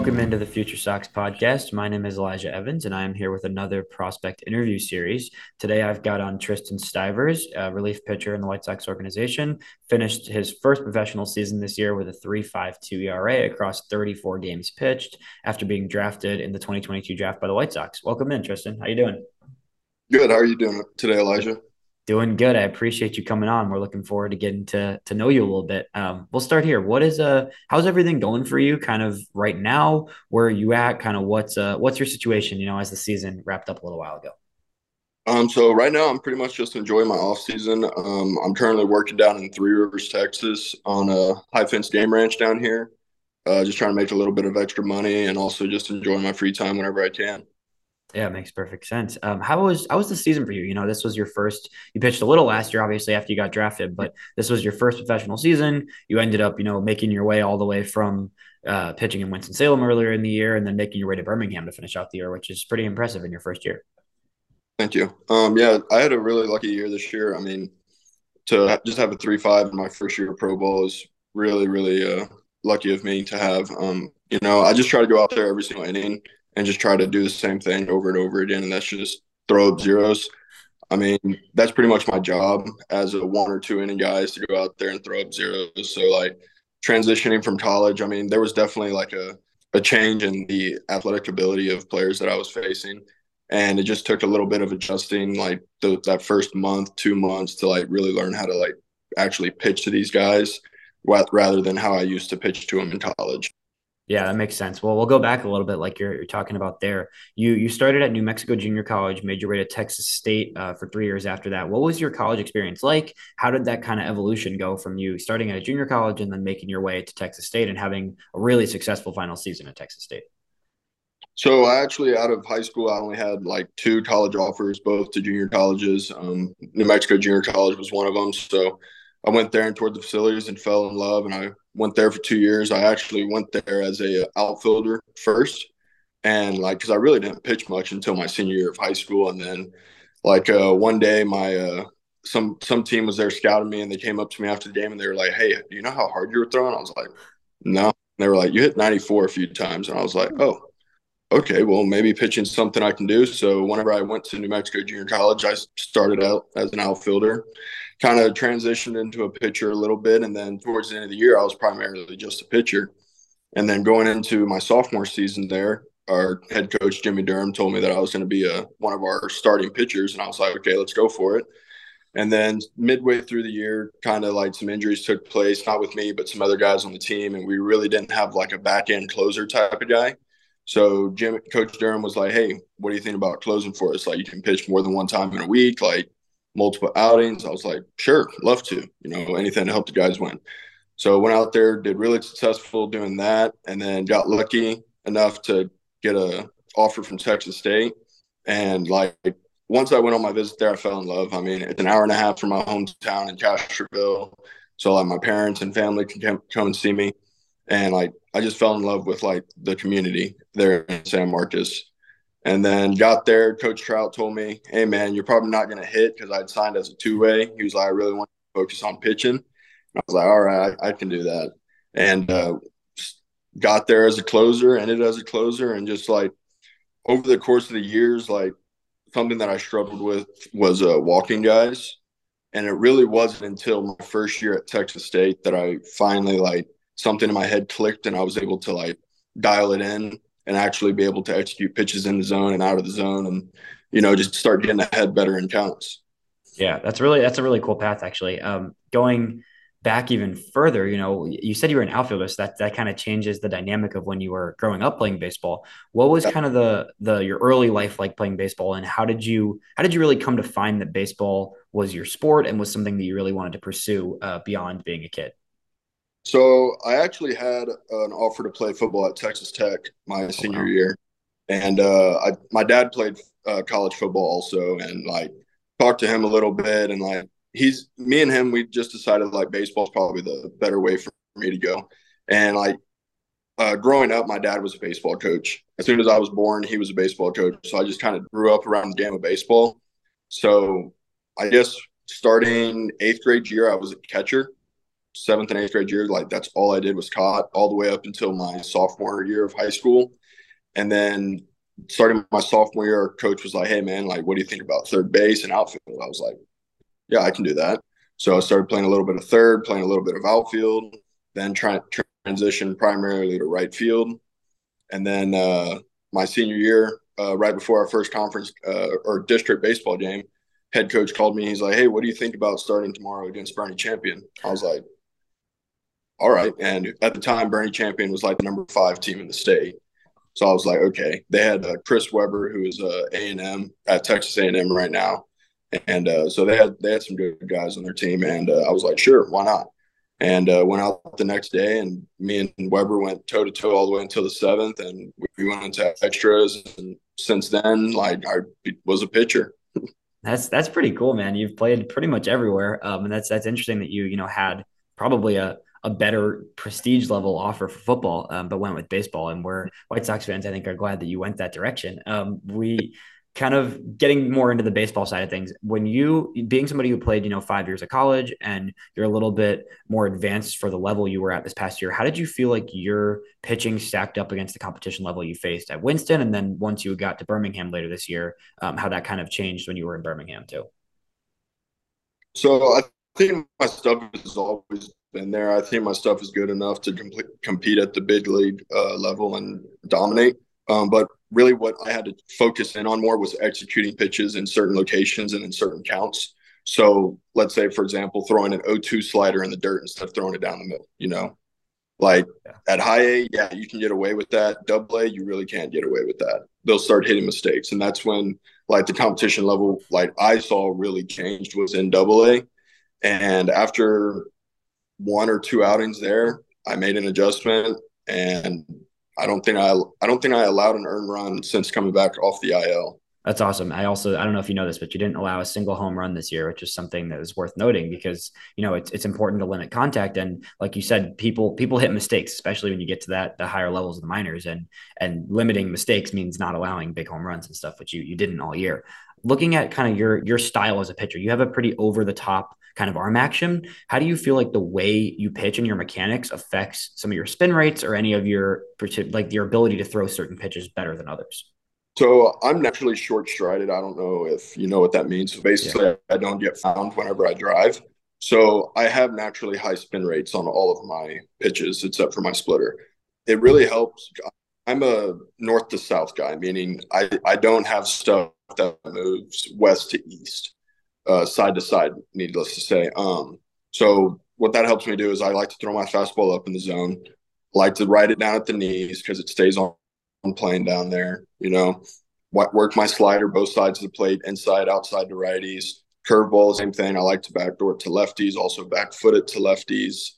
Welcome into the Future Sox podcast. My name is Elijah Evans, and I am here with another prospect interview series. Today, I've got on Tristan Stivors, a relief pitcher in the White Sox organization. Finished his first professional season this year with a 3.52 ERA across 34 games pitched after being drafted in the 2022 draft by the White Sox. Welcome in, Tristan. How you doing? Good. How are you doing today, Elijah? Doing good. I appreciate you coming on. We're looking forward to getting to to know you a little bit. Um, we'll start here. What is uh how's everything going for you kind of right now? Where are you at? Kind of what's uh what's your situation, you know, as the season wrapped up a little while ago? Um, so right now I'm pretty much just enjoying my off season. Um, I'm currently working down in Three Rivers, Texas, on a high fence game ranch down here. Uh, just trying to make a little bit of extra money and also just enjoying my free time whenever I can. Yeah, it makes perfect sense. Um, how was how was the season for you? You know, this was your first. You pitched a little last year, obviously after you got drafted, but this was your first professional season. You ended up, you know, making your way all the way from uh, pitching in Winston Salem earlier in the year, and then making your way to Birmingham to finish out the year, which is pretty impressive in your first year. Thank you. Um, yeah, I had a really lucky year this year. I mean, to just have a three five in my first year of pro ball is really, really uh, lucky of me to have. Um, you know, I just try to go out there every single inning and just try to do the same thing over and over again. And that's just throw up zeros. I mean, that's pretty much my job as a one or two inning guy is to go out there and throw up zeros. So like transitioning from college, I mean, there was definitely like a, a change in the athletic ability of players that I was facing. And it just took a little bit of adjusting, like the, that first month, two months to like really learn how to like actually pitch to these guys rather than how I used to pitch to them in college. Yeah, that makes sense. Well, we'll go back a little bit, like you're, you're talking about there. You you started at New Mexico Junior College, made your way to Texas State uh, for three years after that. What was your college experience like? How did that kind of evolution go from you starting at a junior college and then making your way to Texas State and having a really successful final season at Texas State? So I actually, out of high school, I only had like two college offers, both to junior colleges. Um, New Mexico Junior College was one of them. So I went there and toured the facilities and fell in love, and I went there for two years. I actually went there as a outfielder first, and like because I really didn't pitch much until my senior year of high school, and then like uh, one day my uh, some some team was there scouting me, and they came up to me after the game and they were like, "Hey, do you know how hard you were throwing?" I was like, "No." And they were like, "You hit 94 a few times," and I was like, "Oh." Okay, well, maybe pitching something I can do. So, whenever I went to New Mexico Junior College, I started out as an outfielder kind of transitioned into a pitcher a little bit. And then towards the end of the year, I was primarily just a pitcher. And then going into my sophomore season there, our head coach, Jimmy Durham, told me that I was going to be a, one of our starting pitchers. And I was like, okay, let's go for it. And then midway through the year, kind of like some injuries took place, not with me, but some other guys on the team. And we really didn't have like a back end closer type of guy. So Jim, Coach Durham was like, "Hey, what do you think about closing for us? Like, you can pitch more than one time in a week. Like, multiple outings. I was like, sure, love to, you know, anything to help the guys win. So went out there, did really successful doing that, and then got lucky enough to get a offer from Texas State. And like once I went on my visit there, I fell in love. I mean, it's an hour and a half from my hometown in Castroville, so like my parents and family can come and see me. And like I just fell in love with like the community there in San Marcos. And then got there. Coach Trout told me, "Hey man, you're probably not going to hit because I'd signed as a two way." He was like, "I really want to focus on pitching." And I was like, "All right, I, I can do that." And uh, got there as a closer, ended as a closer, and just like over the course of the years, like something that I struggled with was uh, walking guys, and it really wasn't until my first year at Texas State that I finally like something in my head clicked, and I was able to like dial it in and actually be able to execute pitches in the zone and out of the zone and you know just start getting ahead better in counts. Yeah that's really that's a really cool path actually. Um, going back even further you know you said you were an outfielder so that that kind of changes the dynamic of when you were growing up playing baseball. What was kind of the the your early life like playing baseball and how did you how did you really come to find that baseball was your sport and was something that you really wanted to pursue uh, beyond being a kid so I actually had an offer to play football at Texas Tech my oh, senior wow. year, and uh, I, my dad played uh, college football also, and like talked to him a little bit, and like he's me and him, we just decided like baseball is probably the better way for me to go, and like uh, growing up, my dad was a baseball coach. As soon as I was born, he was a baseball coach, so I just kind of grew up around the game of baseball. So I guess starting eighth grade year, I was a catcher. Seventh and eighth grade year, like that's all I did was caught all the way up until my sophomore year of high school. And then starting my sophomore year, our coach was like, Hey man, like, what do you think about third base and outfield? I was like, Yeah, I can do that. So I started playing a little bit of third, playing a little bit of outfield, then trying to transition primarily to right field. And then uh, my senior year, uh, right before our first conference uh, or district baseball game, head coach called me. He's like, "Hey, what do you think about starting tomorrow against Boerne Champion?" I was like, "All right." And at the time, Boerne Champion was like the number five team in the state. So I was like, okay. They had uh, Chris Weber, who is uh, A and M at Texas A and M right now, and uh, so they had they had some good guys on their team. And uh, I was like, sure, why not? And uh, went out the next day, and me and Weber went toe to toe all the way until the seventh, and we went into extras. And since then, like I was a pitcher. That's that's pretty cool, man. You've played pretty much everywhere, um, and that's that's interesting that you you know had probably a a better prestige level offer for football, um, but went with baseball. And we're White Sox fans, I think, are glad that you went that direction. Um, we kind of getting more into the baseball side of things when you being somebody who played you know five years of college and you're a little bit more advanced for the level you were at this past year how did you feel like your pitching stacked up against the competition level you faced at winston and then once you got to birmingham later this year um, how that kind of changed when you were in birmingham too so i think my stuff has always been there i think my stuff is good enough to complete, compete at the big league uh, level and dominate um, but really what I had to focus in on more was executing pitches in certain locations and in certain counts. So let's say, for example, throwing an 0-2 slider in the dirt instead of throwing it down the middle, you know, like yeah. at high A, yeah, you can get away with that. Double A, you really can't get away with that. They'll start hitting mistakes. And that's when like the competition level, like I saw really changed was in double A. And after one or two outings there, I made an adjustment and I don't think I I don't think I allowed an earned run since coming back off the IL. That's awesome. I also I don't know if you know this, but you didn't allow a single home run this year, which is something that is worth noting because you know it's it's important to limit contact and like you said, people people hit mistakes, especially when you get to that the higher levels of the minors and and limiting mistakes means not allowing big home runs and stuff, which you you didn't all year. Looking at kind of your your style as a pitcher, you have a pretty over the top kind of arm action. How do you feel like the way you pitch and your mechanics affects some of your spin rates or any of your like your ability to throw certain pitches better than others? So I'm naturally short strided. I don't know if you know what that means. So basically, yeah. I don't get found whenever I drive. So I have naturally high spin rates on all of my pitches except for my splitter. It really helps. I'm a north to south guy, meaning I, I don't have stuff that moves west to east uh, side to side, needless to say. Um, so what that helps me do is I like to throw my fastball up in the zone, like to ride it down at the knees because it stays on, on plane down there. You know, work my slider both sides of the plate, inside, outside to righties. Curveball, same thing. I like to backdoor it to lefties, also back foot it to lefties.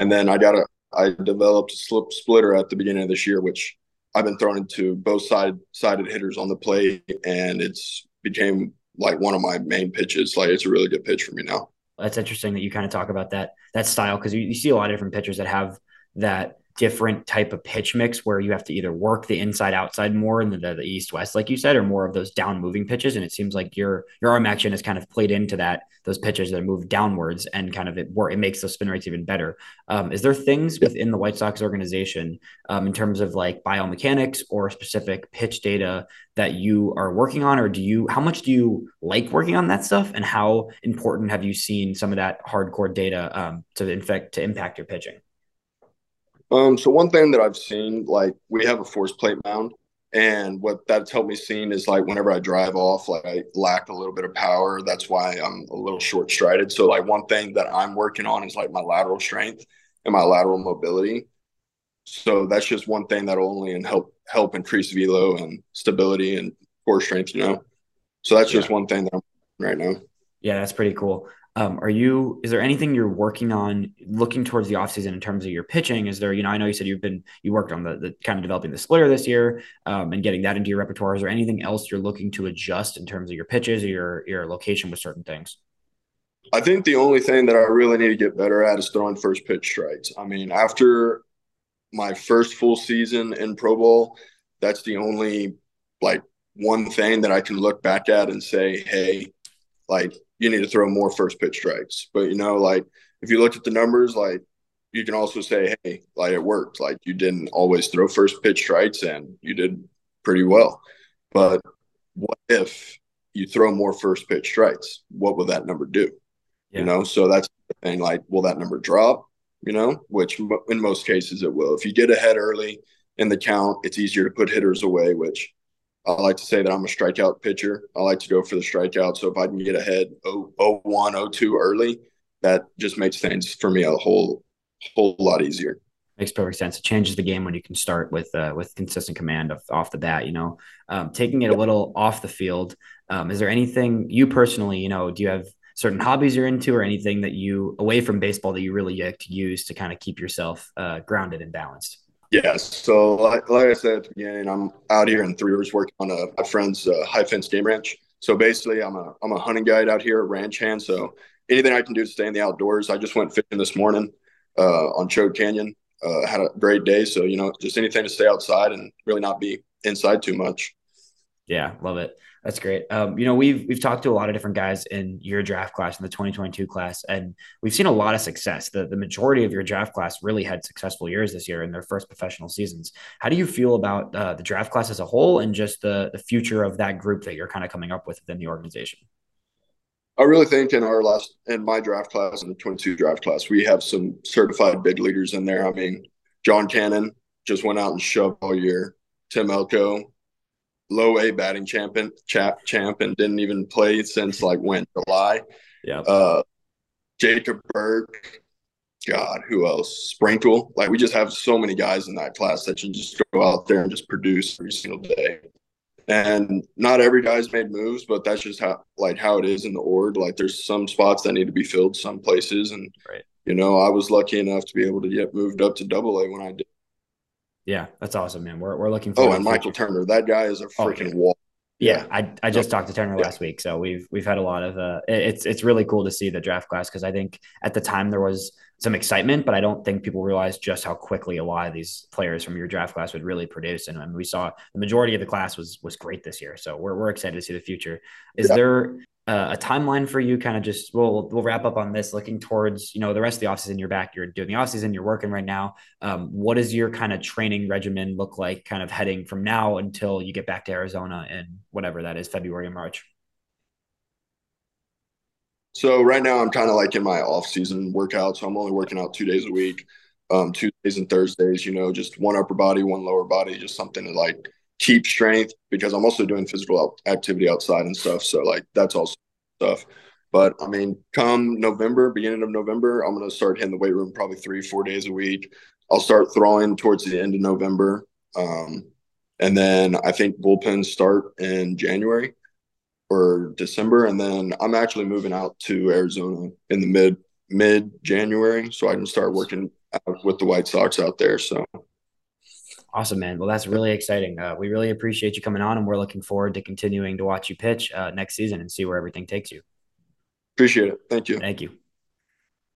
And then I got a I developed a slip splitter at the beginning of this year, which I've been thrown into both side sided hitters on the plate, and it's became like one of my main pitches. Like it's a really good pitch for me now. That's interesting that you kind of talk about that that style because you, you see a lot of different pitchers that have that different type of pitch mix where you have to either work the inside outside more in the, the, east west like you said or more of those down moving pitches. And it seems like your your arm action has kind of played into that those pitches that move downwards and kind of it it makes those spin rates even better. Um, is there things within the white sox organization um, in terms of like biomechanics or specific pitch data that you are working on? Or do you how much do you like working on that stuff? And how important have you seen some of that hardcore data um, to infect to impact your pitching um, so one thing that I've seen, like we have a force plate mound, and what that's helped me seeing is like whenever I drive off, like I lack a little bit of power. That's why I'm a little short strided. So like one thing that I'm working on is like my lateral strength and my lateral mobility. So that's just one thing that'll only help help increase velo and stability and core strength. You know, so that's yeah. just one thing that I'm right now. Yeah, that's pretty cool. Um, are you is there anything you're working on looking towards the offseason in terms of your pitching? Is there you know i know you said you've been you worked on the, the kind of developing the splitter this year um, and getting that into your repertoire. Is there anything else you're looking to adjust in terms of your pitches or your your location with certain things? I think the only thing that i really need to get better at is throwing first pitch strikes. I mean after my first full season in pro bowl that's the only like one thing that i can look back at and say hey like you need to throw more first pitch strikes. But you know, like if you look at the numbers, like you can also say, hey, like it worked. Like you didn't always throw first pitch strikes and you did pretty well. But what if you throw more first pitch strikes? What will that number do? Yeah. You know, so that's the thing. Like, will that number drop? You know, which in most cases it will. If you get ahead early in the count, it's easier to put hitters away, which I like to say that I'm a strikeout pitcher. I like to go for the strikeout. So if I can get ahead 0, 1, 2 early, that just makes things for me a whole whole lot easier. Makes perfect sense. It changes the game when you can start with uh, with consistent command of, off the bat. You know, um, taking it a little off the field. Um, is there anything you personally, you know, do you have certain hobbies you're into, or anything that you away from baseball that you really like to use to kind of keep yourself uh, grounded and balanced? Yes. So, like, like, I said at the beginning, I'm out here in Three Rivers working on a, my friend's uh, high fence game ranch. So basically, I'm a I'm a hunting guide out here, ranch hand. So anything I can do to stay in the outdoors. I just went fishing this morning uh, on Choke Canyon. Uh, had a great day. So, you know, just anything to stay outside and really not be inside too much. Yeah, love it. That's great. Um, you know, we've we've talked to a lot of different guys in your draft class in the 2022 class, and we've seen a lot of success. The the majority of your draft class really had successful years this year in their first professional seasons. How do you feel about uh, the draft class as a whole, and just the the future of that group that you're kind of coming up with within the organization? I really think in our last in my draft class in the 22 draft class, we have some certified big leaders in there. I mean, John Cannon just went out and shoved all year. Tim Elko, low A batting champion, chap champ, and didn't even play since like when July. Yeah. Uh, Jacob Burke, God, who else? Sprinkle. Like we just have so many guys in that class that can just go out there and just produce every single day and not every guy's made moves, but that's just how like how it is in the org. Like there's some spots that need to be filled some places, and right. you know I was lucky enough to be able to get moved up to Double A when I did. Yeah, that's awesome, man. We're we're looking. Oh, and Michael Turner, that guy is a freaking oh, yeah. wall. Yeah, I, I just talked to Turner yeah. last week, so we've we've had a lot of uh, it's it's really cool to see the draft class because I think at the time there was some excitement, but I don't think people realized just how quickly a lot of these players from your draft class would really produce. And, and we saw the majority of the class was was great this year, so we're we're excited to see the future. Is yeah. there uh, a timeline for you? Kind of just we'll we'll wrap up on this, looking towards you know the rest of the offseason. You're back, you're doing the offseason, you're working right now. Um, what does your kind of training regimen look like, kind of heading from now until you get back to Arizona in whatever that is, February or March? So right now I'm kind of like in my off season workout. So I'm only working out two days a week, um, Tuesdays and Thursdays, you know, just one upper body, one lower body, just something to like keep strength because I'm also doing physical activity outside and stuff. So like that's also stuff. But I mean, come November, beginning of November, I'm to start hitting the weight room probably three, four days a week. I'll start throwing towards the end of November. Um, and then I think bullpens start in January or December, and then I'm actually moving out to Arizona in the mid mid January, so I can start working with the White Sox out there. So awesome, man. Well, that's really exciting. Uh, we really appreciate you coming on, and we're looking forward to continuing to watch you pitch uh, next season and see where everything takes you. Appreciate it. Thank you. Thank you.